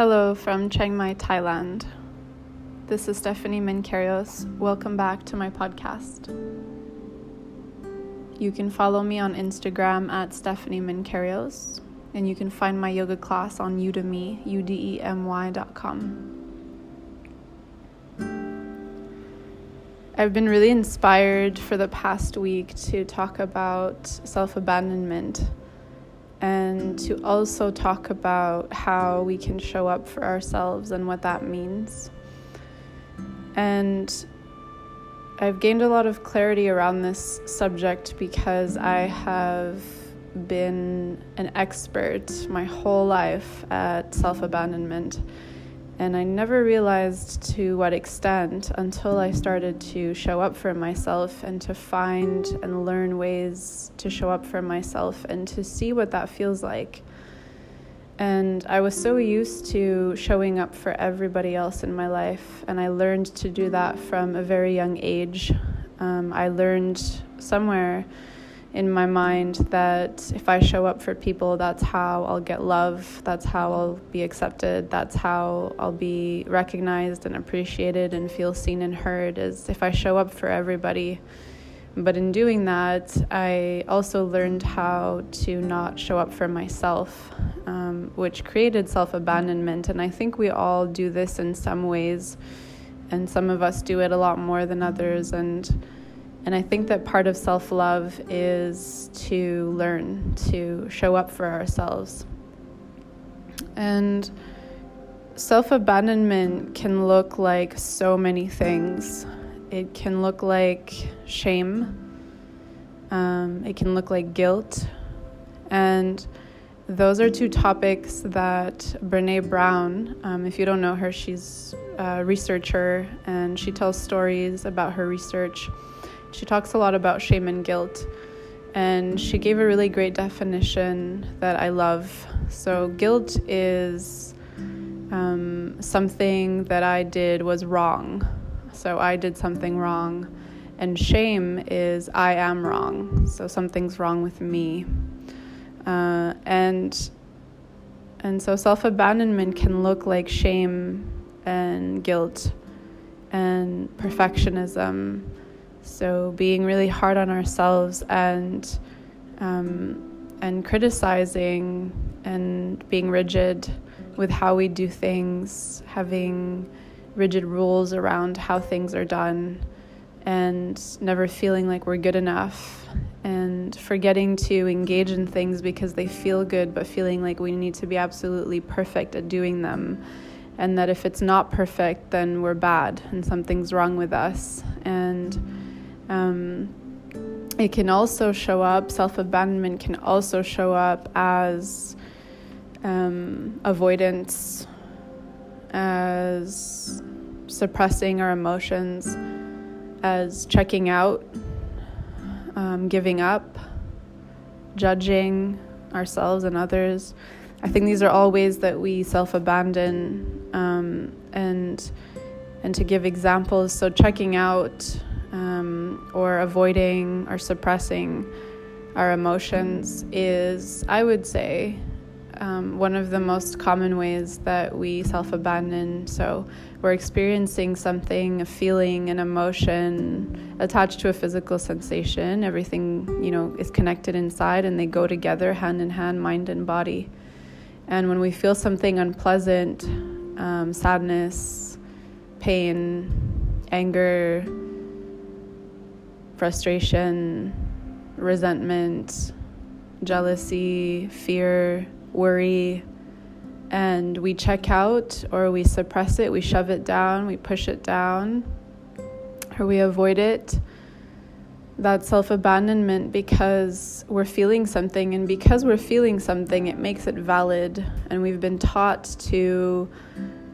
Hello from Chiang Mai, Thailand. This is Stephanie Mankarios. Welcome back to my podcast. You can follow me on Instagram at Stephanie Mankarios, and you can find my yoga class on Udemy, udemy.com. I've been really inspired for the past week to talk about self abandonment and to also talk about how we can show up for ourselves and what that means. And I've gained a lot of clarity around this subject because I have been an expert my whole life at self abandonment and I never realized to what extent until I started to show up for myself and to find and learn ways to show up for myself and to see what that feels like. And I was so used to showing up for everybody else in my life, and I learned to do that from a very young age. Um, I learned somewhere in my mind that if I show up for people, that's how I'll get love, that's how I'll be accepted, that's how I'll be recognized and appreciated and feel seen and heard, is if I show up for everybody. But in doing that, I also learned how to not show up for myself, um, which created self abandonment. And I think we all do this in some ways, and some of us do it a lot more than others. And and I think that part of self love is to learn to show up for ourselves. And self abandonment can look like so many things. It can look like shame, um, it can look like guilt. And those are two topics that Brene Brown, um, if you don't know her, she's a researcher and she tells stories about her research she talks a lot about shame and guilt, and she gave a really great definition that I love. So, guilt is um, something that I did was wrong. So, I did something wrong. And shame is I am wrong. So, something's wrong with me. Uh, and and so self abandonment can look like shame and guilt and perfectionism so being really hard on ourselves and um, and criticizing and being rigid with how we do things, having rigid rules around how things are done, and never feeling like we're good enough, and forgetting to engage in things because they feel good, but feeling like we need to be absolutely perfect at doing them. And that if it's not perfect, then we're bad and something's wrong with us. And um, it can also show up, self abandonment can also show up as um, avoidance, as suppressing our emotions, as checking out, um, giving up, judging ourselves and others. I think these are all ways that we self abandon um, and and to give examples. So checking out or avoiding or suppressing our emotions is, I would say, um, one of the most common ways that we self abandon. So we're experiencing something, a feeling, an emotion attached to a physical sensation. Everything, you know, is connected inside and they go together hand in hand, mind and body. And when we feel something unpleasant, um, sadness, pain, anger, frustration, resentment, jealousy, fear, worry, and we check out or we suppress it, we shove it down, we push it down, or we avoid it. That self abandonment because we're feeling something, and because we're feeling something, it makes it valid, and we've been taught to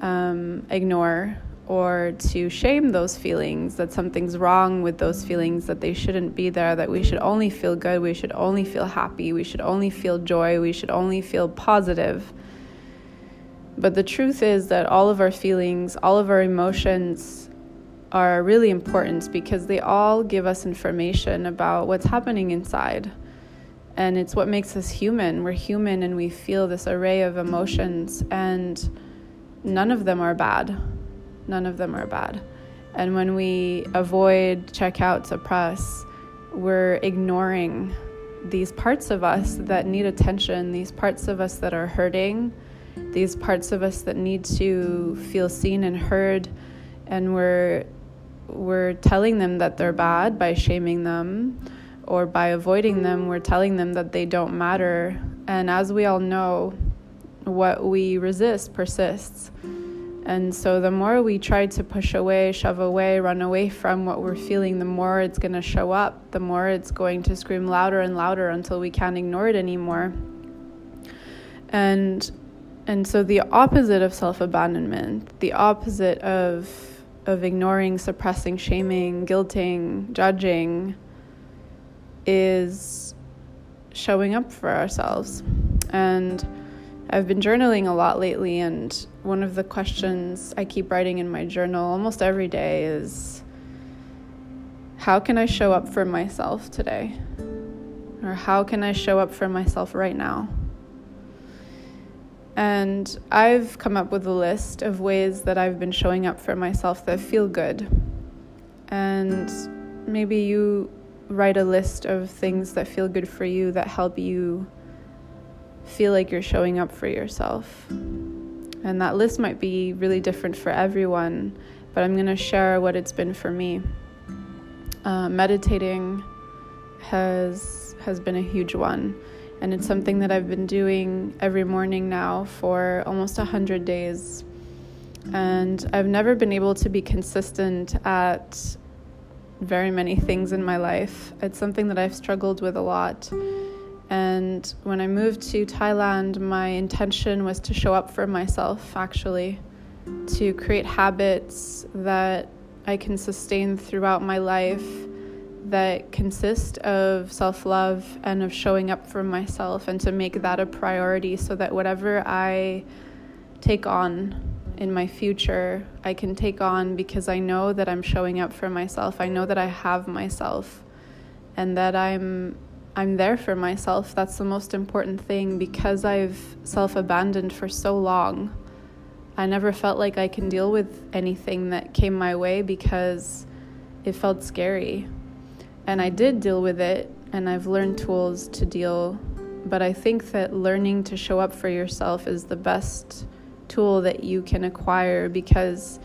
um, ignore or to shame those feelings that something's wrong with those feelings, that they shouldn't be there, that we should only feel good, we should only feel happy, we should only feel joy, we should only feel positive. But the truth is that all of our feelings, all of our emotions are really important because they all give us information about what's happening inside. And it's what makes us human. We're human and we feel this array of emotions. And none of them are bad. None of them are bad. And when we avoid, check out, suppress, we're ignoring these parts of us that need attention, these parts of us that are hurting, these parts of us that need to feel seen and heard, and we're we're telling them that they're bad by shaming them or by avoiding them, we're telling them that they don't matter. And as we all know, what we resist persists. And so the more we try to push away, shove away, run away from what we're feeling, the more it's going to show up, the more it's going to scream louder and louder until we can't ignore it anymore. And and so the opposite of self-abandonment, the opposite of of ignoring, suppressing, shaming, guilting, judging is showing up for ourselves. And I've been journaling a lot lately, and one of the questions I keep writing in my journal almost every day is How can I show up for myself today? Or how can I show up for myself right now? And I've come up with a list of ways that I've been showing up for myself that feel good. And maybe you write a list of things that feel good for you that help you feel like you're showing up for yourself. And that list might be really different for everyone, but I'm going to share what it's been for me. Uh, meditating has has been a huge one, and it's something that I've been doing every morning now for almost hundred days. And I've never been able to be consistent at very many things in my life. It's something that I've struggled with a lot. And when I moved to Thailand, my intention was to show up for myself, actually, to create habits that I can sustain throughout my life that consist of self love and of showing up for myself, and to make that a priority so that whatever I take on in my future, I can take on because I know that I'm showing up for myself. I know that I have myself and that I'm I'm there for myself. That's the most important thing because I've self abandoned for so long. I never felt like I can deal with anything that came my way because it felt scary. And I did deal with it, and I've learned tools to deal. But I think that learning to show up for yourself is the best tool that you can acquire because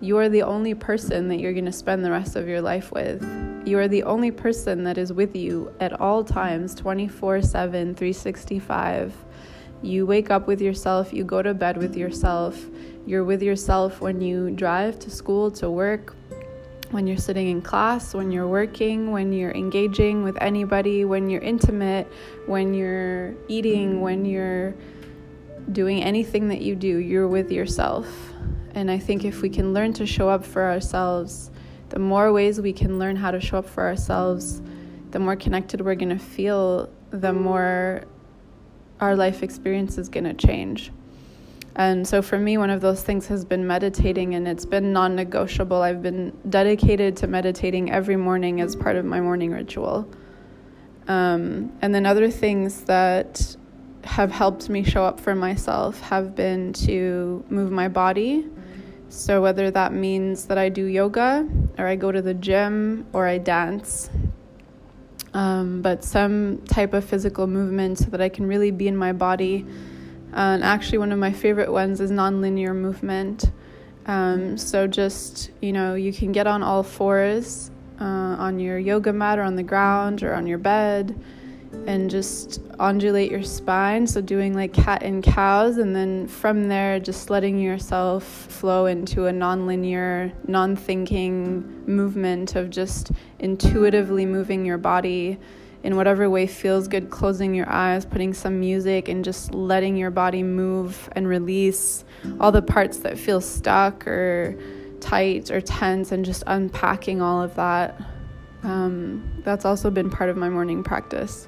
you are the only person that you're going to spend the rest of your life with. You are the only person that is with you at all times, 24 7, 365. You wake up with yourself, you go to bed with yourself, you're with yourself when you drive to school, to work, when you're sitting in class, when you're working, when you're engaging with anybody, when you're intimate, when you're eating, when you're doing anything that you do, you're with yourself. And I think if we can learn to show up for ourselves, the more ways we can learn how to show up for ourselves, the more connected we're going to feel, the more our life experience is going to change. And so for me, one of those things has been meditating, and it's been non negotiable. I've been dedicated to meditating every morning as part of my morning ritual. Um, and then other things that have helped me show up for myself have been to move my body. So, whether that means that I do yoga or I go to the gym or I dance, um, but some type of physical movement so that I can really be in my body. And actually, one of my favorite ones is nonlinear movement. Um, so, just you know, you can get on all fours uh, on your yoga mat or on the ground or on your bed and just undulate your spine. So, doing like cat and cows, and then from there, just letting yourself flow into a non-linear, non thinking movement of just intuitively moving your body in whatever way feels good, closing your eyes, putting some music, and just letting your body move and release all the parts that feel stuck or tight or tense, and just unpacking all of that. Um, that's also been part of my morning practice.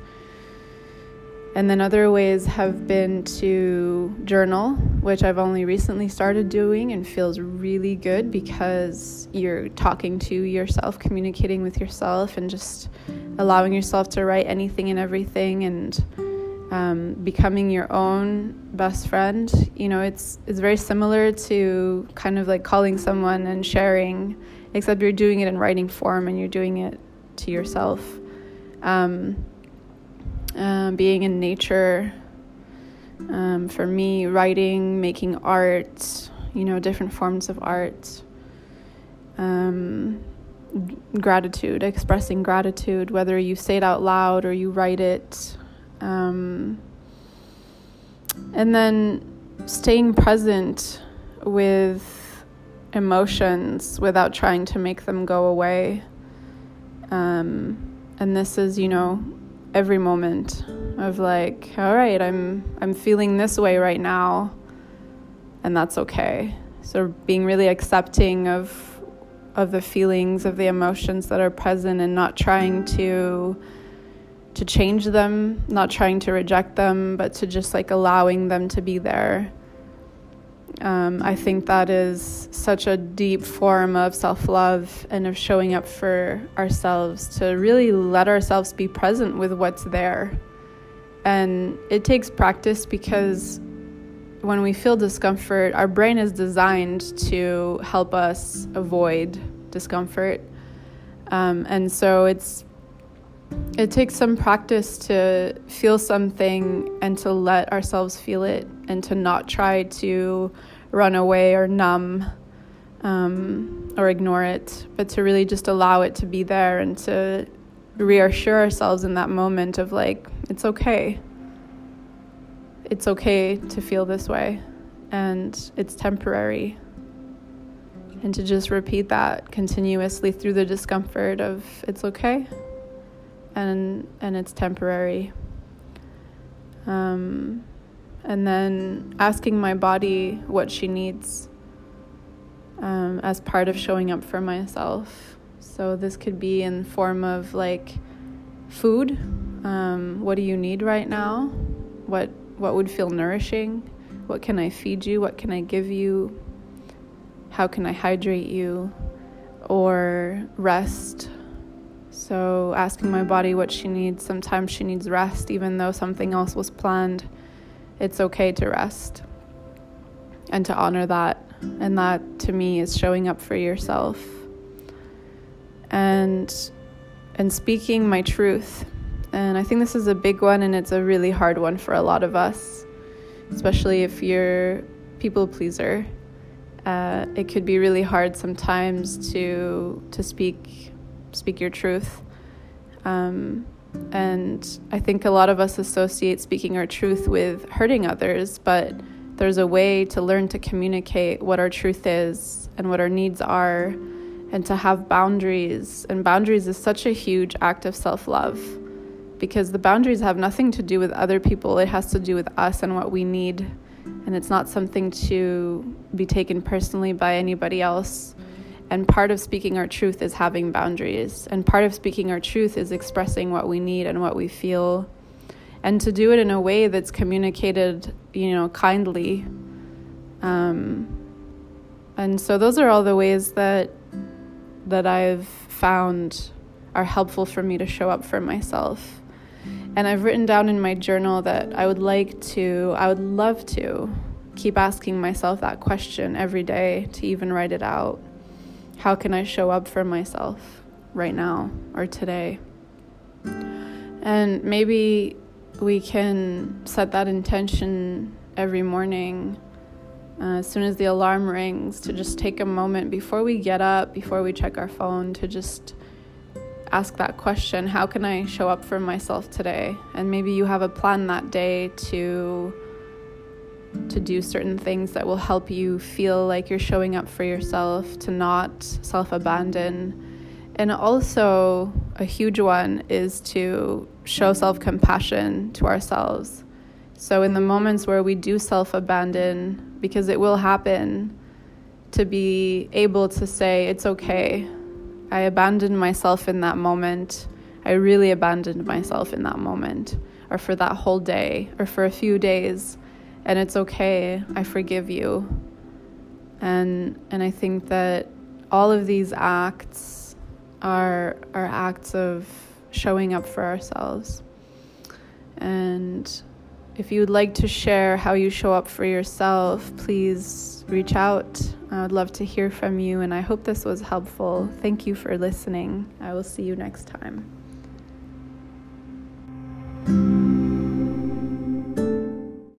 And then other ways have been to journal, which I've only recently started doing and feels really good because you're talking to yourself, communicating with yourself, and just allowing yourself to write anything and everything and um, becoming your own best friend. You know, it's it's very similar to kind of like calling someone and sharing, except you're doing it in writing form and you're doing it to yourself. Um, uh, being in nature, um, for me, writing, making art, you know, different forms of art. Um, gratitude, expressing gratitude, whether you say it out loud or you write it. Um, and then staying present with emotions without trying to make them go away. Um, and this is, you know, every moment of like, all right, I'm I'm feeling this way right now, and that's okay. So being really accepting of of the feelings, of the emotions that are present, and not trying to to change them, not trying to reject them, but to just like allowing them to be there. Um, I think that is such a deep form of self love and of showing up for ourselves to really let ourselves be present with what's there. And it takes practice because when we feel discomfort, our brain is designed to help us avoid discomfort. Um, and so it's it takes some practice to feel something and to let ourselves feel it and to not try to run away or numb um, or ignore it, but to really just allow it to be there and to reassure ourselves in that moment of like, it's okay. It's okay to feel this way and it's temporary. And to just repeat that continuously through the discomfort of it's okay and and it's temporary. Um, and then asking my body what she needs um, as part of showing up for myself. So this could be in form of like food. Um, what do you need right now? What what would feel nourishing? What can I feed you? What can I give you? How can I hydrate you? Or rest so, asking my body what she needs. Sometimes she needs rest, even though something else was planned. It's okay to rest and to honor that. And that to me is showing up for yourself. And and speaking my truth. And I think this is a big one and it's a really hard one for a lot of us, especially if you're people pleaser. Uh, it could be really hard sometimes to to speak speak your truth. Um, and I think a lot of us associate speaking our truth with hurting others, but there's a way to learn to communicate what our truth is and what our needs are, and to have boundaries. And boundaries is such a huge act of self love because the boundaries have nothing to do with other people, it has to do with us and what we need. And it's not something to be taken personally by anybody else. And part of speaking our truth is having boundaries. And part of speaking our truth is expressing what we need and what we feel. And to do it in a way that's communicated, you know, kindly. Um, and so those are all the ways that that I've found are helpful for me to show up for myself. And I've written down in my journal that I would like to, I would love to keep asking myself that question every day to even write it out. How can I show up for myself right now or today? And maybe we can set that intention every morning uh, as soon as the alarm rings to just take a moment before we get up, before we check our phone, to just ask that question How can I show up for myself today? And maybe you have a plan that day to to do certain things that will help you feel like you're showing up for yourself, to not self abandon. And also, a huge one is to show self compassion to ourselves. So, in the moments where we do self abandon, because it will happen, to be able to say, It's okay. I abandoned myself in that moment. I really abandoned myself in that moment, or for that whole day, or for a few days and it's okay. I forgive you. And and I think that all of these acts are are acts of showing up for ourselves. And If you would like to share how you show up for yourself, please reach out. I would love to hear from you, and I hope this was helpful. Thank you for listening. I will see you next time.